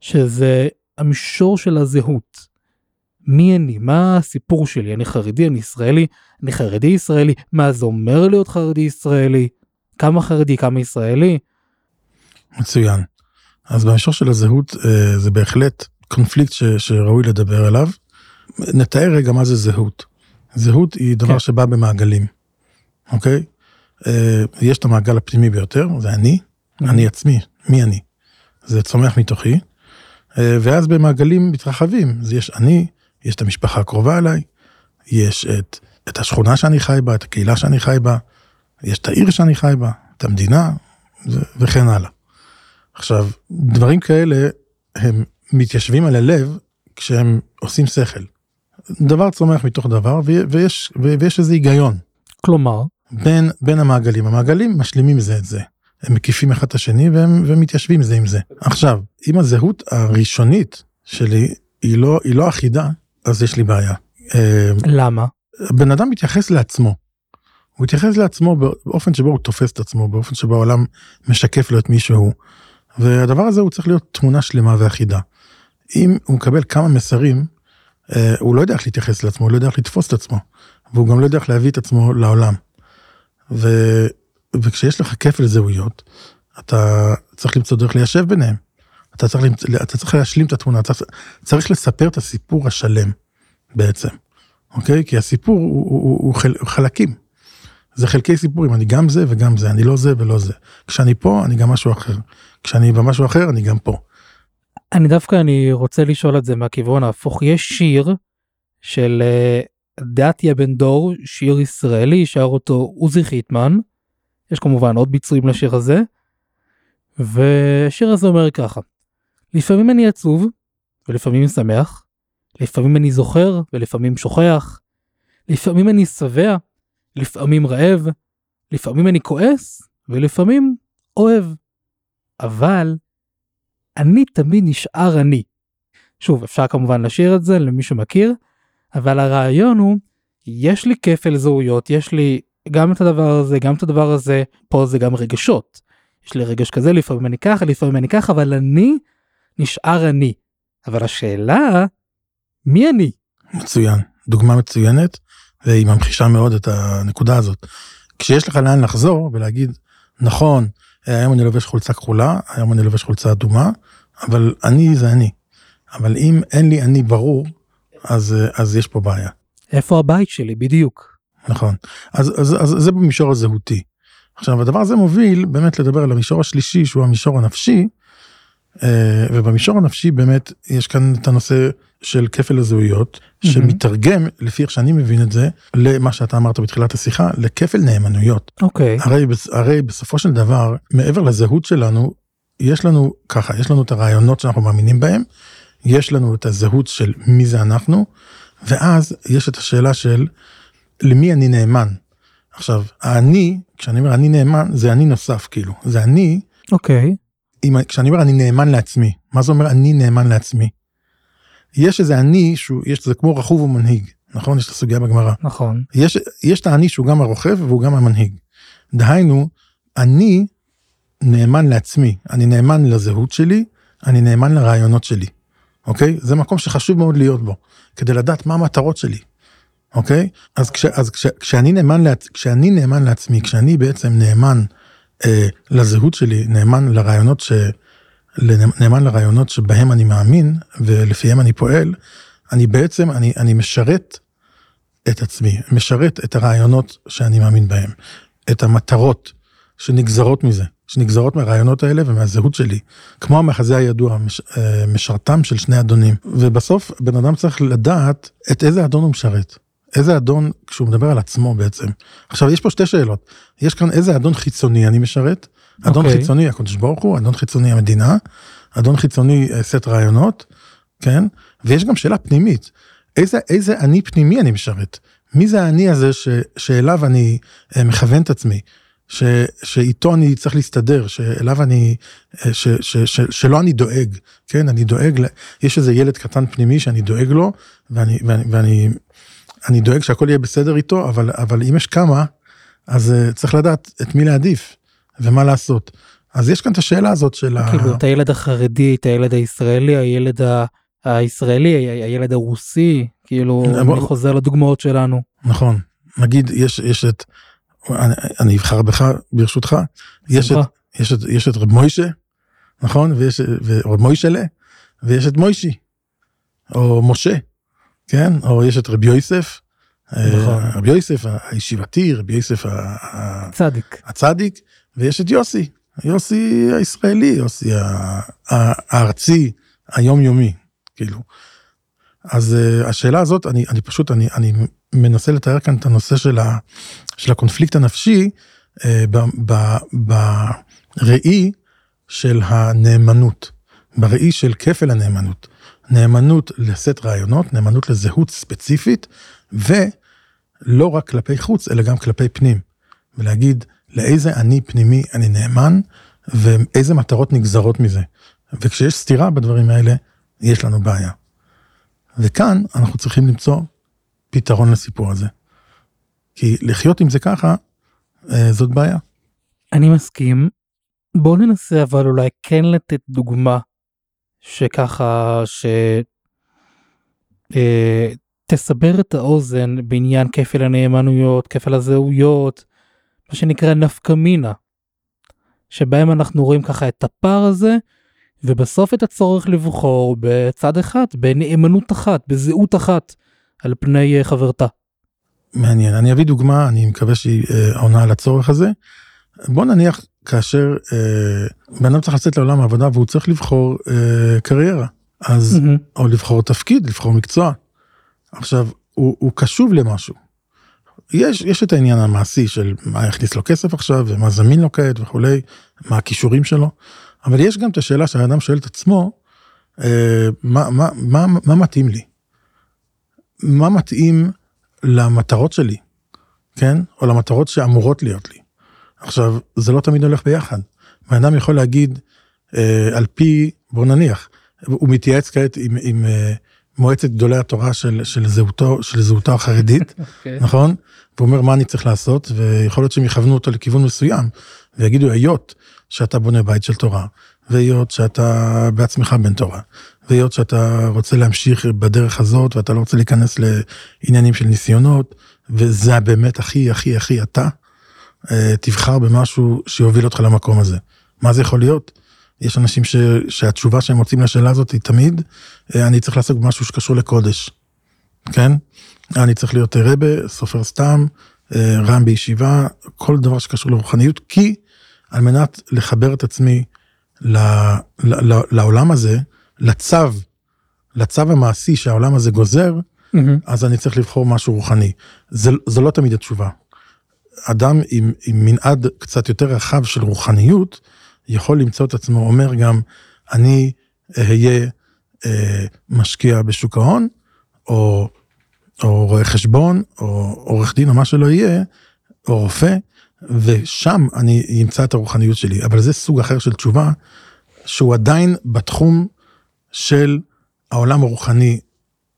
שזה המישור של הזהות. מי אני? מה הסיפור שלי? אני חרדי, אני ישראלי, אני חרדי ישראלי, מה זה אומר להיות חרדי ישראלי? כמה חרדי, כמה ישראלי? מצוין. אז במישור של הזהות אה, זה בהחלט קונפליקט ש, שראוי לדבר עליו. נתאר רגע מה זה זהות. זהות היא דבר כן. שבא במעגלים, אוקיי? אה, יש את המעגל הפנימי ביותר, זה אני, אני עצמי, מי אני? זה צומח מתוכי, אה, ואז במעגלים מתרחבים, אז יש אני, יש את המשפחה הקרובה אליי, יש את, את השכונה שאני חי בה, את הקהילה שאני חי בה, יש את העיר שאני חי בה, את המדינה, וכן הלאה. עכשיו, דברים כאלה הם מתיישבים על הלב כשהם עושים שכל. דבר צומח מתוך דבר ויש, ויש איזה היגיון כלומר, בין, בין המעגלים. המעגלים משלימים זה את זה. הם מקיפים אחד את השני והם, והם מתיישבים זה עם זה. עכשיו, אם הזהות הראשונית שלי היא לא, היא לא אחידה, אז יש לי בעיה. למה? בן אדם מתייחס לעצמו. הוא מתייחס לעצמו באופן שבו הוא תופס את עצמו, באופן שבו העולם משקף לו את מי שהוא. והדבר הזה הוא צריך להיות תמונה שלמה ואחידה. אם הוא מקבל כמה מסרים, אה, הוא לא יודע איך להתייחס לעצמו, הוא לא יודע איך לתפוס את עצמו, והוא גם לא יודע איך להביא את עצמו לעולם. ו... וכשיש לך כפל זהויות, אתה צריך למצוא דרך ליישב ביניהם. אתה צריך, אתה צריך להשלים את התמונה, אתה צריך לספר את הסיפור השלם בעצם, אוקיי? כי הסיפור הוא, הוא, הוא, הוא חלקים. זה חלקי סיפורים, אני גם זה וגם זה, אני לא זה ולא זה. כשאני פה, אני גם משהו אחר. כשאני במשהו אחר, אני גם פה. אני דווקא אני רוצה לשאול את זה מהכיוון ההפוך יש שיר של אה, דתיה בן דור שיר ישראלי שר אותו עוזי חיטמן. יש כמובן עוד ביצועים לשיר הזה. והשיר הזה אומר ככה לפעמים אני עצוב ולפעמים שמח לפעמים אני זוכר ולפעמים שוכח לפעמים אני שבע לפעמים רעב לפעמים אני כועס ולפעמים אוהב אבל אני תמיד נשאר אני. שוב, אפשר כמובן לשיר את זה למי שמכיר, אבל הרעיון הוא, יש לי כפל זהויות, יש לי גם את הדבר הזה, גם את הדבר הזה, פה זה גם רגשות. יש לי רגש כזה, לפעמים אני ככה, לפעמים אני ככה, אבל אני נשאר אני. אבל השאלה, מי אני? מצוין, דוגמה מצוינת, והיא ממחישה מאוד את הנקודה הזאת. כשיש לך לאן לחזור ולהגיד, נכון, היום אני לובש חולצה כחולה, היום אני לובש חולצה אדומה, אבל אני זה אני. אבל אם אין לי אני ברור, אז, אז יש פה בעיה. איפה הבית שלי בדיוק? נכון. אז, אז, אז זה במישור הזהותי. עכשיו הדבר הזה מוביל באמת לדבר על המישור השלישי שהוא המישור הנפשי, ובמישור הנפשי באמת יש כאן את הנושא של כפל הזהויות, שמתרגם, לפי איך שאני מבין את זה, למה שאתה אמרת בתחילת השיחה, לכפל נאמנויות. אוקיי. הרי, הרי בסופו של דבר, מעבר לזהות שלנו, יש לנו ככה, יש לנו את הרעיונות שאנחנו מאמינים בהם, יש לנו את הזהות של מי זה אנחנו, ואז יש את השאלה של למי אני נאמן. עכשיו, האני, כשאני אומר אני נאמן, זה אני נוסף כאילו, זה אני, אוקיי. אם, כשאני אומר אני נאמן לעצמי, מה זה אומר אני נאמן לעצמי? יש איזה אני שהוא, יש, זה כמו רכוב ומנהיג, נכון? יש את הסוגיה בגמרא. נכון. יש, יש את האני שהוא גם הרוכב והוא גם המנהיג. דהיינו, אני נאמן לעצמי, אני נאמן לזהות שלי, אני נאמן לרעיונות שלי, אוקיי? זה מקום שחשוב מאוד להיות בו, כדי לדעת מה המטרות שלי, אוקיי? אז, כש, אז כש, כשאני, נאמן לעצ, כשאני נאמן לעצמי, כשאני בעצם נאמן לזהות שלי, נאמן לרעיונות ש... נאמן לרעיונות שבהם אני מאמין ולפיהם אני פועל, אני בעצם, אני, אני משרת את עצמי, משרת את הרעיונות שאני מאמין בהם, את המטרות שנגזרות מזה, שנגזרות מהרעיונות האלה ומהזהות שלי, כמו המחזה הידוע, מש, אה, משרתם של שני אדונים. ובסוף בן אדם צריך לדעת את איזה אדון הוא משרת. איזה אדון כשהוא מדבר על עצמו בעצם. עכשיו יש פה שתי שאלות, יש כאן איזה אדון חיצוני אני משרת, אדון okay. אוקיי. חיצוני הקדוש ברוך הוא, אדון חיצוני המדינה, אדון חיצוני אה, סט רעיונות, כן? ויש גם שאלה פנימית, איזה, איזה אני פנימי אני משרת? מי זה האני הזה ש, שאליו אני אה, מכוון את עצמי? ש, שאיתו אני צריך להסתדר, שאליו אני, אה, ש, ש, ש, שלא אני דואג, כן? אני דואג, יש איזה ילד קטן פנימי שאני דואג לו, ואני, ואני, ואני אני דואג שהכל יהיה בסדר איתו, אבל, אבל אם יש כמה, אז צריך לדעת את מי להעדיף. ומה לעשות. אז יש כאן את השאלה הזאת של ה... כאילו את הילד החרדי, את הילד הישראלי, הילד ה... הישראלי, הילד הרוסי, כאילו. אני חוזר לדוגמאות שלנו. נכון, נגיד יש, יש את, אני, אני אבחר בך ברשותך, יש את, יש, את, יש את רב מוישה, נכון? ויש רב מוישלה, ויש את מוישי, או משה, כן? או יש את רבי יוסף, נכון. רבי יוסף הישיבתי, רבי יוסף הצדיק. הצדיק, ויש את יוסי, יוסי הישראלי, יוסי הארצי, היומיומי, כאילו. אז uh, השאלה הזאת, אני, אני פשוט, אני, אני מנסה לתאר כאן את הנושא של, ה, של הקונפליקט הנפשי uh, בראי של הנאמנות, בראי של כפל הנאמנות. נאמנות לסט רעיונות, נאמנות לזהות ספציפית, ולא רק כלפי חוץ, אלא גם כלפי פנים. ולהגיד, לאיזה אני פנימי אני נאמן, ואיזה מטרות נגזרות מזה. וכשיש סתירה בדברים האלה, יש לנו בעיה. וכאן אנחנו צריכים למצוא פתרון לסיפור הזה. כי לחיות עם זה ככה, אה, זאת בעיה. אני מסכים. בואו ננסה אבל אולי כן לתת דוגמה שככה, ש... אה, תסבר את האוזן בעניין כפל הנאמנויות, כפל הזהויות, מה שנקרא נפקא מינה, שבהם אנחנו רואים ככה את הפער הזה, ובסוף את הצורך לבחור בצד אחד, בנאמנות אחת, בזהות אחת, על פני אה, חברתה. מעניין, אני אביא דוגמה, אני מקווה שהיא אה, עונה על הצורך הזה. בוא נניח כאשר אה, בן אדם צריך לצאת לעולם העבודה והוא צריך לבחור אה, קריירה, אז, mm-hmm. או לבחור תפקיד, לבחור מקצוע. עכשיו, הוא, הוא קשוב למשהו. יש, יש את העניין המעשי של מה יכניס לו כסף עכשיו ומה זמין לו כעת וכולי, מה הכישורים שלו, אבל יש גם את השאלה שהאדם שואל את עצמו, אה, מה, מה, מה, מה מתאים לי? מה מתאים למטרות שלי, כן? או למטרות שאמורות להיות לי. עכשיו, זה לא תמיד הולך ביחד. בן אדם יכול להגיד, אה, על פי, בוא נניח, הוא מתייעץ כעת עם, עם אה, מועצת גדולי התורה של, של, זהותו, של זהותו החרדית, Okay. *laughs* נכון? והוא אומר מה אני צריך לעשות, ויכול להיות שהם יכוונו אותו לכיוון מסוים, ויגידו היות שאתה בונה בית של תורה, והיות שאתה בעצמך בן תורה, והיות שאתה רוצה להמשיך בדרך הזאת, ואתה לא רוצה להיכנס לעניינים של ניסיונות, וזה באמת הכי הכי הכי אתה, תבחר במשהו שיוביל אותך למקום הזה. מה זה יכול להיות? יש אנשים ש, שהתשובה שהם מוצאים לשאלה הזאת היא תמיד, אה, אני צריך לעסוק במשהו שקשור לקודש, כן? אני צריך להיות רבה, סופר סתם, אה, רם בישיבה, כל דבר שקשור לרוחניות, כי על מנת לחבר את עצמי ל, ל, ל, לעולם הזה, לצו, לצו המעשי שהעולם הזה גוזר, מהמם. אז אני צריך לבחור משהו רוחני. זה, זה לא תמיד התשובה. אדם עם, עם מנעד קצת יותר רחב של רוחניות, יכול למצוא את עצמו אומר גם, אני אהיה אה, משקיע בשוק ההון, או, או רואה חשבון, או עורך דין, או מה שלא יהיה, או רופא, ושם אני אמצא את הרוחניות שלי. אבל זה סוג אחר של תשובה, שהוא עדיין בתחום של העולם הרוחני,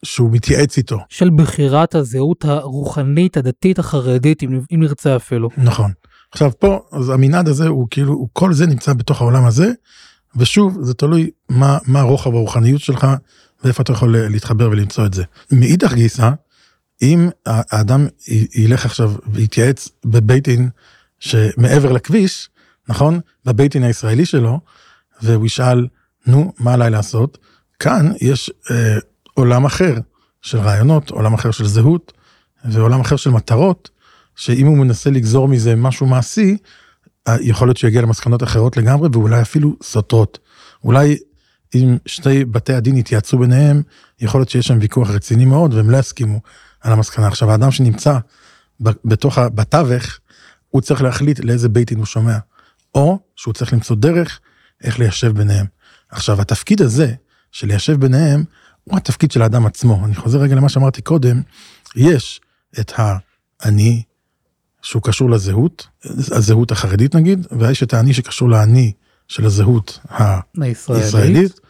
שהוא מתייעץ איתו. של בחירת הזהות הרוחנית הדתית החרדית אם, אם נרצה אפילו. נכון. עכשיו פה, אז המנעד הזה הוא כאילו, הוא, כל זה נמצא בתוך העולם הזה, ושוב, זה תלוי מה, מה רוחב הרוחניות שלך, ואיפה אתה יכול להתחבר ולמצוא את זה. מאידך גיסא, אם האדם י- ילך עכשיו ויתייעץ בבית דין שמעבר לכביש, נכון? בבית דין הישראלי שלו, והוא ישאל, נו, מה עליי לעשות? כאן יש אה, עולם אחר של רעיונות, עולם אחר של זהות, ועולם אחר של מטרות, שאם הוא מנסה לגזור מזה משהו מעשי, אה, יכול להיות שיגיע למסקנות אחרות לגמרי, ואולי אפילו סותרות. אולי אם שתי בתי הדין יתייעצו ביניהם, יכול להיות שיש שם ויכוח רציני מאוד, והם לא יסכימו על המסקנה. עכשיו, האדם שנמצא בתוך, בתווך, הוא צריך להחליט לאיזה בית דין הוא שומע, או שהוא צריך למצוא דרך איך ליישב ביניהם. עכשיו, התפקיד הזה של ליישב ביניהם, הוא התפקיד של האדם עצמו. אני חוזר רגע למה שאמרתי קודם, יש את האני, שהוא קשור לזהות, הזהות החרדית נגיד, ויש את האני שקשור לאני של הזהות הישראלית. הישראלית,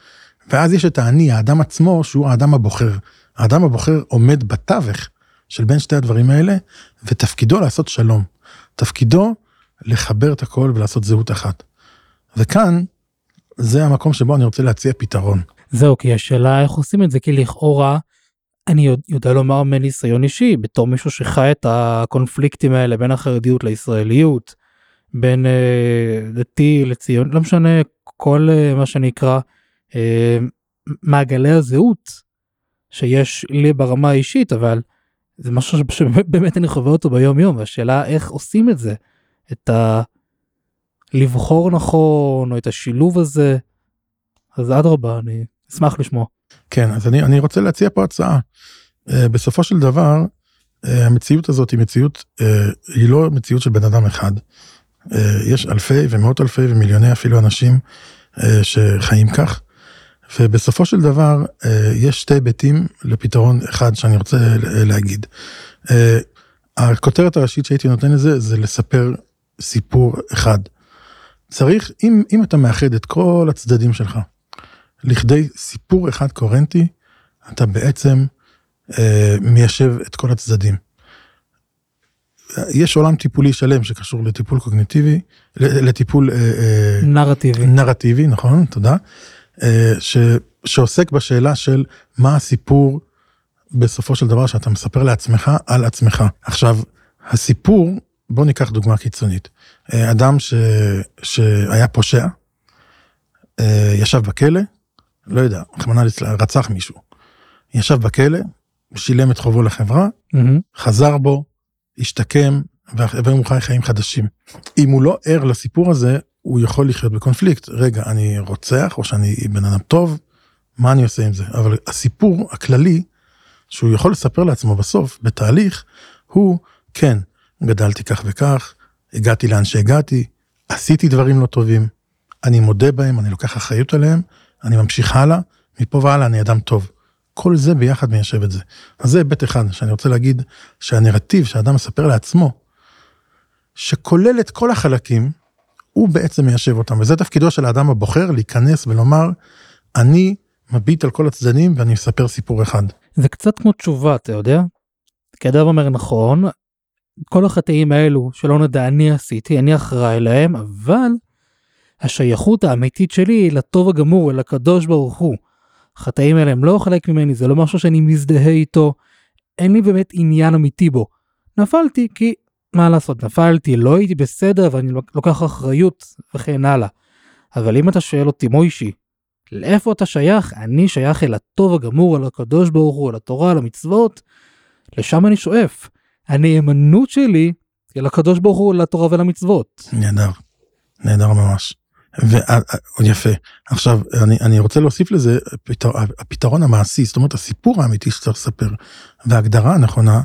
ואז יש את האני, האדם עצמו, שהוא האדם הבוחר. האדם הבוחר עומד בתווך של בין שתי הדברים האלה, ותפקידו לעשות שלום. תפקידו לחבר את הכל ולעשות זהות אחת. וכאן, זה המקום שבו אני רוצה להציע פתרון. זהו, כי השאלה איך עושים את זה, כי לכאורה, אני יודע, לומר מניסיון אישי, בתור מישהו שחי את הקונפליקטים האלה בין החרדיות לישראליות, בין אה, דתי לציון, לא משנה, כל אה, מה שנקרא אה, מעגלי הזהות שיש לי ברמה האישית, אבל זה משהו שבאמת אני חווה אותו ביום יום, והשאלה איך עושים את זה, את ה... לבחור נכון, או את השילוב הזה, אז אדרבה, אני אשמח לשמוע. כן, אז אני, אני רוצה להציע פה הצעה. אה, בסופו של דבר, אה, המציאות הזאת היא מציאות, אה, היא לא מציאות של בן אדם אחד. יש אלפי ומאות אלפי ומיליוני אפילו אנשים שחיים כך. ובסופו של דבר, יש שתי היבטים לפתרון אחד שאני רוצה להגיד. הכותרת הראשית שהייתי נותן לזה, זה לספר סיפור אחד. צריך, אם, אם אתה מאחד את כל הצדדים שלך, לכדי סיפור אחד קוהרנטי, אתה בעצם אה, מיישב את כל הצדדים. יש עולם טיפולי שלם שקשור לטיפול קוגניטיבי, לטיפול אה, אה, נרטיבי. נרטיבי, נכון, תודה, אה, ש, שעוסק בשאלה של מה הסיפור בסופו של דבר שאתה מספר לעצמך על עצמך. עכשיו, הסיפור, בוא ניקח דוגמה קיצונית. אה, אדם ש, שהיה פושע, אה, ישב בכלא, לא יודע, רחמנא ליצלן, רצח מישהו. ישב בכלא, שילם את חובו לחברה, מהמם. חזר בו, השתקם, והיום הוא חי חיים חדשים. אם הוא לא ער לסיפור הזה, הוא יכול לחיות בקונפליקט. רגע, אני רוצח, או שאני בן אדם טוב, מה אני עושה עם זה? אבל הסיפור הכללי, שהוא יכול לספר לעצמו בסוף, בתהליך, הוא, כן, גדלתי כך וכך, הגעתי לאן שהגעתי, עשיתי דברים לא טובים, אני מודה בהם, אני לוקח אחריות עליהם, אני ממשיך הלאה, מפה והלאה אני אדם טוב. כל זה ביחד מיישב את זה. אז זה היבט אחד שאני רוצה להגיד שהנרטיב שהאדם מספר לעצמו, שכולל את כל החלקים, הוא בעצם מיישב אותם, וזה תפקידו של האדם הבוחר להיכנס ולומר, אני מביט על כל הצדדים ואני אספר סיפור אחד. זה קצת כמו תשובה, אתה יודע? כי אדם אומר נכון, כל החטאים האלו שלא נדע אני עשיתי, אני אחראי להם, אבל השייכות האמיתית שלי היא לטוב הגמור, אל הקדוש ברוך הוא. החטאים האלה הם לא חלק ממני, זה לא משהו שאני מזדהה איתו, אין לי באמת עניין אמיתי בו. נפלתי כי, מה לעשות, נפלתי, לא הייתי בסדר ואני לוקח אחריות וכן הלאה. אבל אם אתה שואל אותי, מוישי, לאיפה אתה שייך? אני שייך אל הטוב הגמור, אל הקדוש ברוך הוא, אל התורה, אל המצוות. לשם אני שואף. הנאמנות שלי אל הקדוש ברוך הוא, לתורה ולמצוות. נהדר, נהדר ממש. ויפה. עכשיו, אני, אני רוצה להוסיף לזה, פתר, הפתרון המעשי, זאת אומרת, הסיפור האמיתי שצריך לספר, וההגדרה הנכונה,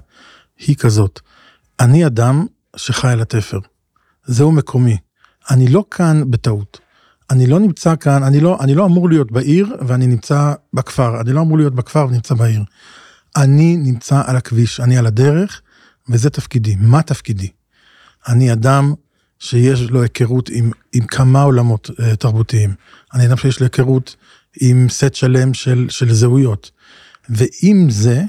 היא כזאת. אני אדם שחי על התפר. זהו מקומי. אני לא כאן בטעות. אני לא נמצא כאן, אני לא, אני לא אמור להיות בעיר ואני נמצא בכפר. אני לא אמור להיות בכפר ונמצא בעיר. אני נמצא על הכביש, אני על הדרך, וזה תפקידי. מה תפקידי? אני אדם שיש לו היכרות עם, עם כמה עולמות uh, תרבותיים. אני אדם שיש לו היכרות עם סט שלם של, של זהויות. ועם זה,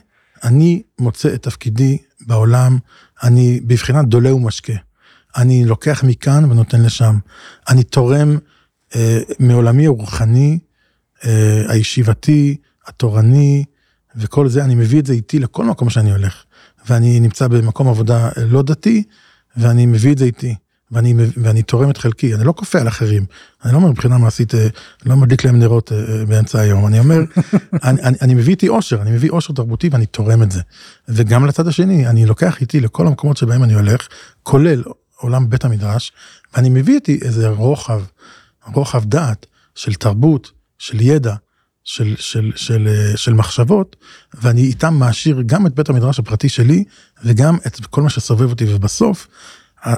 אני מוצא את תפקידי בעולם, אני בבחינת דולה ומשקה. אני לוקח מכאן ונותן לשם. אני תורם uh, מעולמי הרוחני, uh, הישיבתי, התורני, וכל זה, אני מביא את זה איתי לכל מקום שאני הולך. ואני נמצא במקום עבודה לא דתי, ואני מביא את זה איתי. ואני, ואני תורם את חלקי, אני לא כופה על אחרים, אני לא אומר מבחינה מעשית, אה, לא מדליק להם נרות אה, באמצע היום, אני אומר, *laughs* אני, אני, אני מביא איתי אושר, אני מביא אושר תרבותי ואני תורם את זה. וגם לצד השני, אני לוקח איתי לכל המקומות שבהם אני הולך, כולל עולם בית המדרש, ואני מביא איתי איזה רוחב, רוחב דעת של תרבות, של ידע, של, של, של, של מחשבות, ואני איתם מעשיר גם את בית המדרש הפרטי שלי, וגם את כל מה שסובב אותי, ובסוף,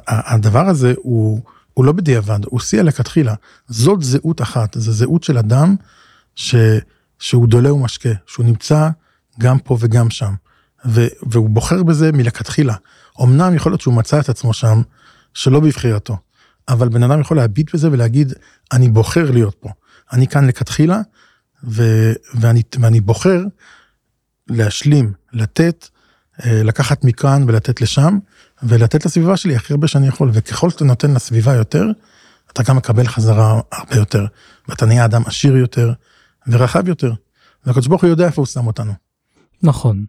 הדבר הזה הוא, הוא לא בדיעבד, הוא שיא לכתחילה. זאת זהות אחת, זו זהות של אדם ש, שהוא דולה ומשקה, שהוא נמצא גם פה וגם שם. ו, והוא בוחר בזה מלכתחילה. אמנם יכול להיות שהוא מצא את עצמו שם, שלא בבחירתו. אבל בן אדם יכול להביט בזה ולהגיד, אני בוחר להיות פה. אני כאן לכתחילה, ו, ואני, ואני בוחר להשלים, לתת, אה, לקחת מכאן ולתת לשם, ולתת לסביבה שלי הכי הרבה שאני יכול, וככל שאתה נותן לסביבה יותר, אתה גם מקבל חזרה הרבה יותר, ואתה נהיה אדם עשיר יותר ורחב יותר, והקדוש ברוך הוא יודע איפה הוא שם אותנו. נכון.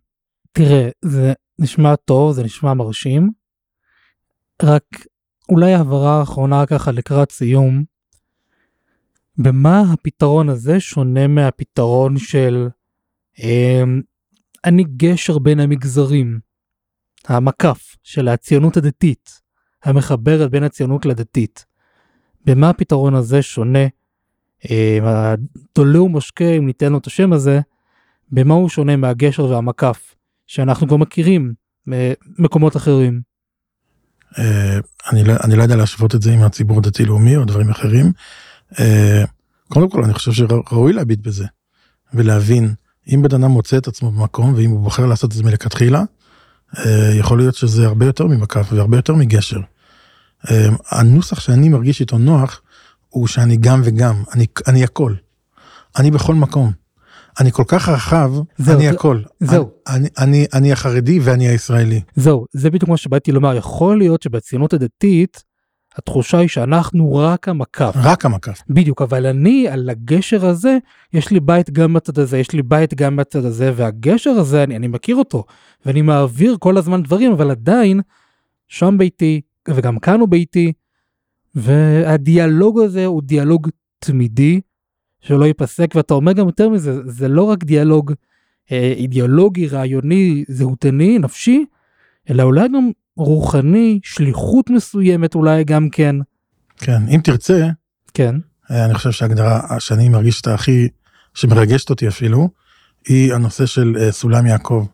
תראה, זה נשמע טוב, זה נשמע מרשים, רק אולי הבהרה אחרונה ככה לקראת סיום, במה הפתרון הזה שונה מהפתרון של אה, אני גשר בין המגזרים. המקף של הציונות הדתית, המחברת בין הציונות לדתית. במה הפתרון הזה שונה? הדולה ומשקה, אם ניתן לו את השם הזה, במה הוא שונה מהגשר והמקף, שאנחנו כבר מכירים ממקומות אחרים? אה, אני לא, אני לא יודע להשוות את זה עם הציבור הדתי-לאומי או דברים אחרים. אה, קודם כל, אני חושב שראוי להביט בזה, ולהבין, אם בן אדם מוצא את עצמו במקום, ואם הוא בוחר לעשות את זה מלכתחילה, אה, יכול להיות שזה הרבה יותר ממקף והרבה יותר מגשר. אה, הנוסח שאני מרגיש איתו נוח, הוא שאני גם וגם, אני, אני הכל. אני בכל מקום. אני כל כך רחב, זהו, אני זה, הכל. זהו. אני, אני, אני החרדי ואני הישראלי. זהו, זה בדיוק מה שבאתי לומר. יכול להיות שבציונות הדתית, התחושה היא שאנחנו רק המקף. רק המקף. בדיוק, אבל אני על הגשר הזה, יש לי בית גם בצד הזה, יש לי בית גם בצד הזה, והגשר הזה, אני, אני מכיר אותו, ואני מעביר כל הזמן דברים, אבל עדיין, שם ביתי, וגם כאן הוא ביתי, והדיאלוג הזה הוא דיאלוג תמידי, שלא ייפסק, ואתה אומר גם יותר מזה, זה לא רק דיאלוג אה, אידיאולוגי, רעיוני, זהותני, נפשי, אלא אולי גם רוחני, שליחות מסוימת אולי גם כן. כן, אם תרצה, כן. אה, אני חושב שההגדרה שאני מרגיש את הכי, שמרגשת אותי אפילו, היא הנושא של uh, סולם יעקב.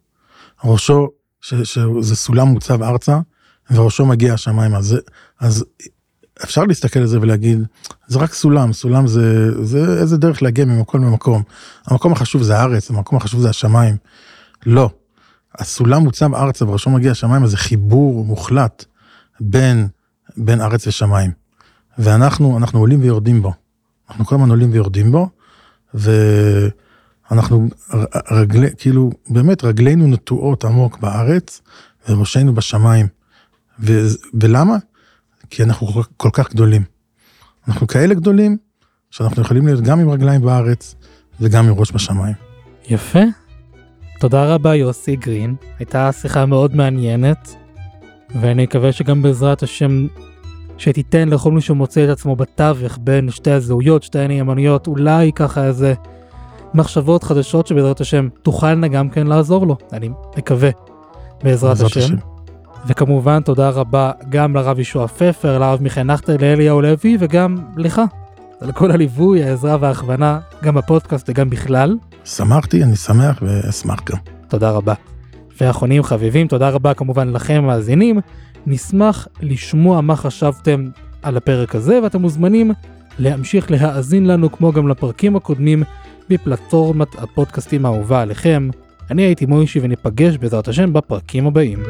ראשו, ש, שזה סולם מוצב ארצה, וראשו מגיע השמיים. אז, אז אפשר להסתכל על זה ולהגיד, זה רק סולם, סולם זה, זה איזה דרך להגיע ממקום למקום. המקום החשוב זה הארץ, המקום החשוב זה השמיים. לא, הסולם מוצב ארצה וראשו מגיע השמיים, אז זה חיבור מוחלט בין, בין ארץ ושמיים. ואנחנו אנחנו עולים ויורדים בו. אנחנו כל הזמן עולים ויורדים בו, ואנחנו רגלי, כאילו, באמת רגלינו נטועות עמוק בארץ, וראשנו בשמיים. ו, ולמה? כי אנחנו כל כך גדולים. אנחנו כאלה גדולים, שאנחנו יכולים להיות גם עם רגליים בארץ, וגם עם ראש בשמיים. יפה. תודה רבה יוסי גרין, הייתה שיחה מאוד מעניינת, ואני מקווה שגם בעזרת השם שתיתן לכל מי שמוצא את עצמו בתווך בין שתי הזהויות, שתי הנאמנויות, אולי ככה איזה מחשבות חדשות שבעזרת השם תוכלנה גם כן לעזור לו, אני מקווה, בעזרת, השם. השם. וכמובן תודה רבה גם לרב ישוע פפר, לרב מיכאל נחטר, לאליהו לוי וגם לך, על כל הליווי, העזרה וההכוונה, גם בפודקאסט וגם בכלל. שמחתי, אני שמח ואשמח גם. תודה רבה. ואחרונים חביבים, תודה רבה כמובן לכם המאזינים. נשמח לשמוע מה חשבתם על הפרק הזה, ואתם מוזמנים להמשיך להאזין לנו כמו גם לפרקים הקודמים בפלטפורמת הפודקאסטים האהובה עליכם. אני הייתי מוישי וניפגש בעזרת השם בפרקים הבאים.